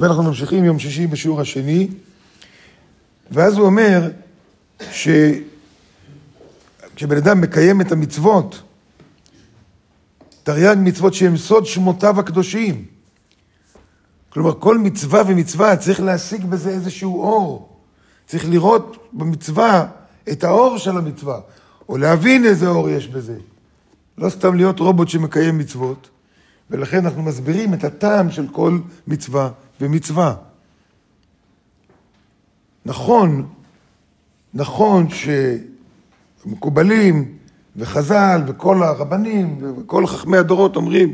ואנחנו ממשיכים יום שישי בשיעור השני, ואז הוא אומר שכשבן אדם מקיים את המצוות, תרי"ג מצוות שהם סוד שמותיו הקדושים. כלומר, כל מצווה ומצווה צריך להשיג בזה איזשהו אור. צריך לראות במצווה את האור של המצווה, או להבין איזה אור יש בזה. לא סתם להיות רובוט שמקיים מצוות, ולכן אנחנו מסבירים את הטעם של כל מצווה ומצווה. נכון, נכון שמקובלים וחז"ל וכל הרבנים וכל חכמי הדורות אומרים,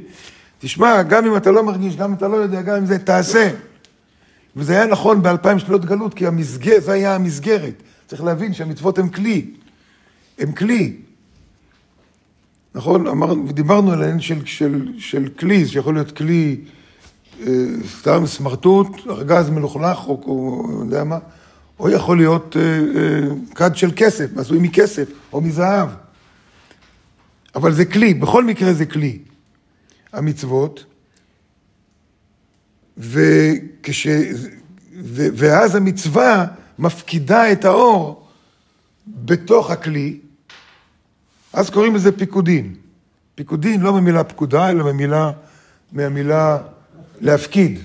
תשמע, גם אם אתה לא מרגיש, גם אם אתה לא יודע, גם אם זה, תעשה. וזה היה נכון באלפיים שנות גלות, כי המסגר, זה היה המסגרת. צריך להבין שהמצוות הן כלי. הן כלי. נכון? אמר, דיברנו עליהן של, של, של כלי, שיכול להיות כלי סתם סמרטוט, ארגז מלוכלך, או, יודע מה, או יכול להיות אה, אה, כד של כסף, עשוי מכסף, או מזהב. אבל זה כלי, בכל מקרה זה כלי. המצוות, וכש... ו... ואז המצווה מפקידה את האור בתוך הכלי, אז קוראים לזה פיקודין. פיקודין לא במילה פקודה, אלא במילה, מהמילה להפקיד,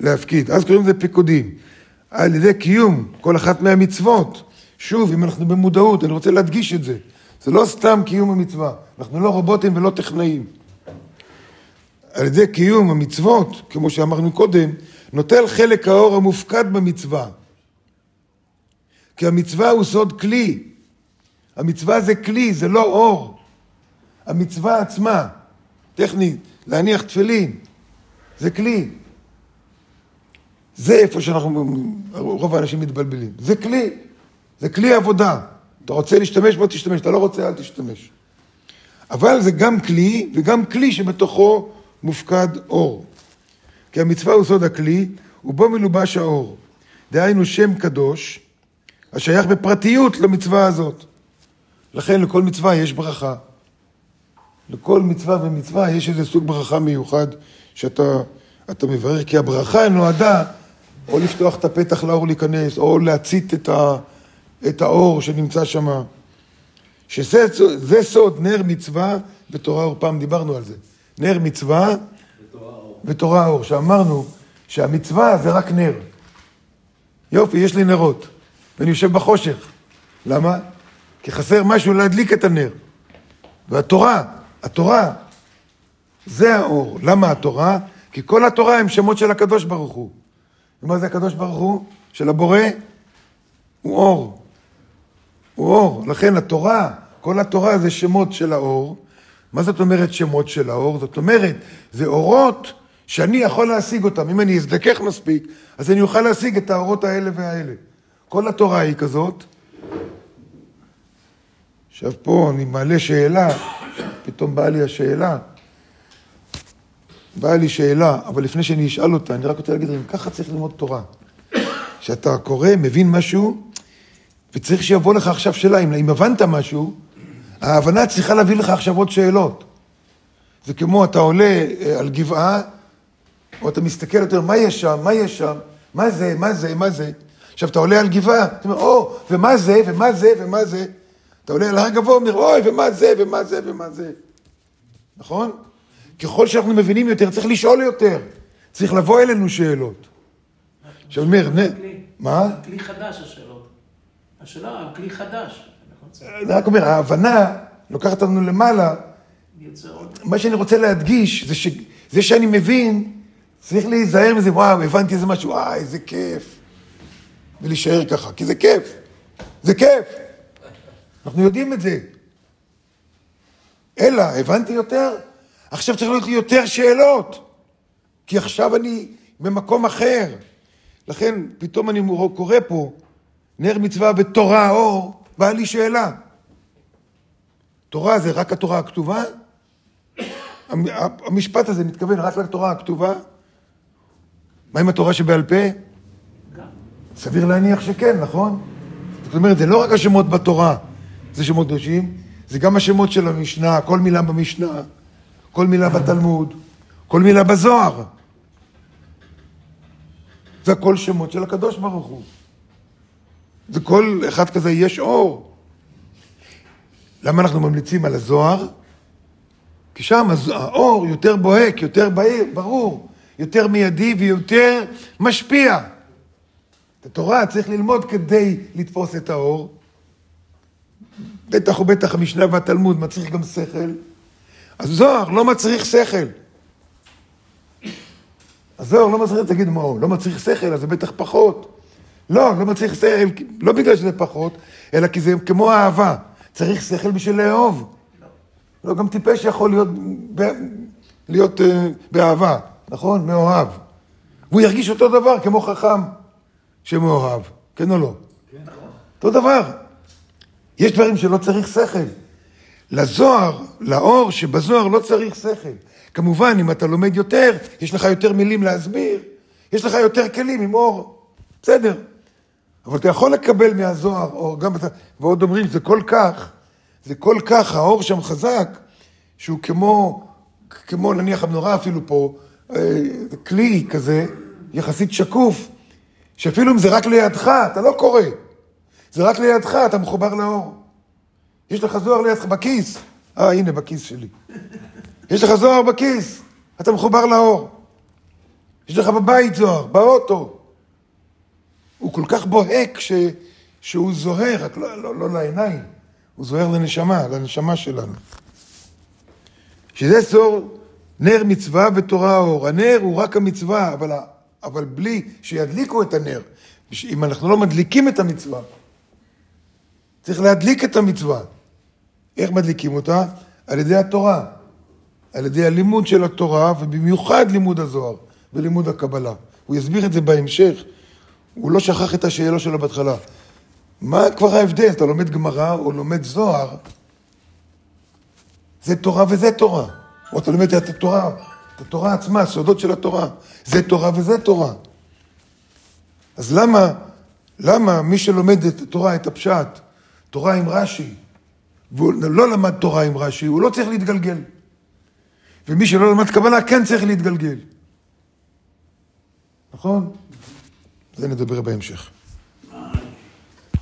להפקיד. אז קוראים לזה פיקודין. על ידי קיום כל אחת מהמצוות, שוב, אם אנחנו במודעות, אני רוצה להדגיש את זה. זה לא סתם קיום המצווה, אנחנו לא רובוטים ולא טכנאים. על ידי קיום המצוות, כמו שאמרנו קודם, נוטל חלק האור המופקד במצווה. כי המצווה הוא סוד כלי. המצווה זה כלי, זה לא אור. המצווה עצמה, טכנית, להניח תפילין, זה כלי. זה איפה שאנחנו, רוב האנשים מתבלבלים. זה כלי, זה כלי עבודה. אתה רוצה להשתמש בו, תשתמש, אתה לא רוצה, אל תשתמש. אבל זה גם כלי, וגם כלי שבתוכו מופקד אור. כי המצווה הוא סוד הכלי, ובו מלובש האור. דהיינו שם קדוש, השייך בפרטיות למצווה הזאת. לכן לכל מצווה יש ברכה. לכל מצווה ומצווה יש איזה סוג ברכה מיוחד שאתה אתה מברך, כי הברכה נועדה או לפתוח את הפתח לאור להיכנס, או להצית את, ה, את האור שנמצא שם. שזה סוד נר מצווה ותורה אור, פעם דיברנו על זה. נר מצווה ותורה אור, שאמרנו שהמצווה זה רק נר. יופי, יש לי נרות, ואני יושב בחושך. למה? כי חסר משהו להדליק את הנר. והתורה, התורה, זה האור. למה התורה? כי כל התורה הם שמות של הקדוש ברוך הוא. ומה זה הקדוש ברוך הוא? של הבורא? הוא אור. הוא אור. לכן התורה, כל התורה זה שמות של האור, מה זאת אומרת שמות של האור? זאת אומרת, זה אורות שאני יכול להשיג אותם. אם אני אזדכך מספיק, אז אני אוכל להשיג את האורות האלה והאלה. כל התורה היא כזאת. עכשיו פה אני מעלה שאלה, פתאום באה לי השאלה. באה לי שאלה, אבל לפני שאני אשאל אותה, אני רק רוצה להגיד, אם ככה צריך ללמוד תורה. כשאתה קורא, מבין משהו, וצריך שיבוא לך עכשיו שאלה, אם, אם הבנת משהו, ההבנה צריכה להביא לך עכשיו עוד שאלות. זה כמו אתה עולה אה, על גבעה, או אתה מסתכל יותר, מה יש שם, מה יש שם, מה זה, מה זה, מה זה. עכשיו, אתה עולה על גבעה, אתה אומר, או, ומה זה, ומה זה, ומה זה. אתה עולה על הר גבוה, אומר, אוי, ומה זה, ומה זה, ומה זה. נכון? ככל שאנחנו מבינים יותר, צריך לשאול יותר. צריך לבוא אלינו שאלות. עכשיו, אומר, מה? כלי חדש השאלות. השאלה, כלי חדש. אני רק אומר, ההבנה לוקחת אותנו למעלה. מה שאני רוצה להדגיש זה שזה שאני מבין, צריך להיזהר מזה, וואו, הבנתי איזה משהו, וואי, איזה כיף. ולהישאר ככה, כי זה כיף. זה כיף. אנחנו יודעים את זה. אלא, הבנתי יותר? עכשיו צריך להיות לי יותר שאלות. כי עכשיו אני במקום אחר. לכן, פתאום אני קורא פה, נר מצווה ותורה אור, באה לי שאלה. תורה זה רק התורה הכתובה? המשפט הזה מתכוון רק לתורה הכתובה? מה עם התורה שבעל פה? סביר להניח שכן, נכון? זאת אומרת, זה לא רק השמות בתורה, זה שמות קדושים, זה גם השמות של המשנה, כל מילה במשנה, כל מילה בתלמוד, כל מילה בזוהר. זה הכל שמות של הקדוש ברוך הוא. זה כל אחד כזה, יש אור. למה אנחנו ממליצים על הזוהר? כי שם האור יותר בוהק, יותר בהיר, ברור, יותר מיידי ויותר משפיע. את התורה צריך ללמוד כדי לתפוס את האור. בטח ובטח המשנה והתלמוד מצריך גם שכל. הזוהר לא מצריך שכל. הזוהר לא מצריך, תגיד מה הוא, לא מצריך שכל, אז זה בטח פחות. לא, לא מצריך שכל, לא בגלל שזה פחות, אלא כי זה כמו אהבה. צריך שכל בשביל לאהוב. לא, גם טיפש יכול להיות, ב, להיות uh, באהבה, נכון? מאוהב. והוא ירגיש אותו דבר כמו חכם שמאוהב, כן או לא? כן. אותו דבר. יש דברים שלא צריך שכל. לזוהר, לאור שבזוהר לא צריך שכל. כמובן, אם אתה לומד יותר, יש לך יותר מילים להסביר, יש לך יותר כלים עם אור, בסדר. אבל אתה יכול לקבל מהזוהר, או גם, ועוד אומרים, זה כל כך, זה כל כך, האור שם חזק, שהוא כמו, כמו נניח המנורה אפילו פה, אה, כלי כזה, יחסית שקוף, שאפילו אם זה רק לידך, אתה לא קורא. זה רק לידך, אתה מחובר לאור. יש לך זוהר לידך בכיס. אה, הנה, בכיס שלי. יש לך זוהר בכיס, אתה מחובר לאור. יש לך בבית זוהר, באוטו. הוא כל כך בוהק ש... שהוא זוהר, רק לא, לא, לא לעיניים, הוא זוהר לנשמה, לנשמה שלנו. שזה סור נר מצווה ותורה אור. הנר הוא רק המצווה, אבל, אבל בלי שידליקו את הנר. אם אנחנו לא מדליקים את המצווה, צריך להדליק את המצווה. איך מדליקים אותה? על ידי התורה, על ידי הלימוד של התורה, ובמיוחד לימוד הזוהר ולימוד הקבלה. הוא יסביר את זה בהמשך. הוא לא שכח את השאלה שלו בהתחלה. מה כבר ההבדל? אתה לומד גמרא או לומד זוהר, זה תורה וזה תורה. או אתה לומד את התורה, את התורה עצמה, הסודות של התורה. זה תורה וזה תורה. אז למה, למה מי שלומד את התורה, את הפשט, תורה עם רש"י, והוא לא למד תורה עם רש"י, הוא לא צריך להתגלגל. ומי שלא למד קבלה כן צריך להתגלגל. נכון? זה נדבר בהמשך.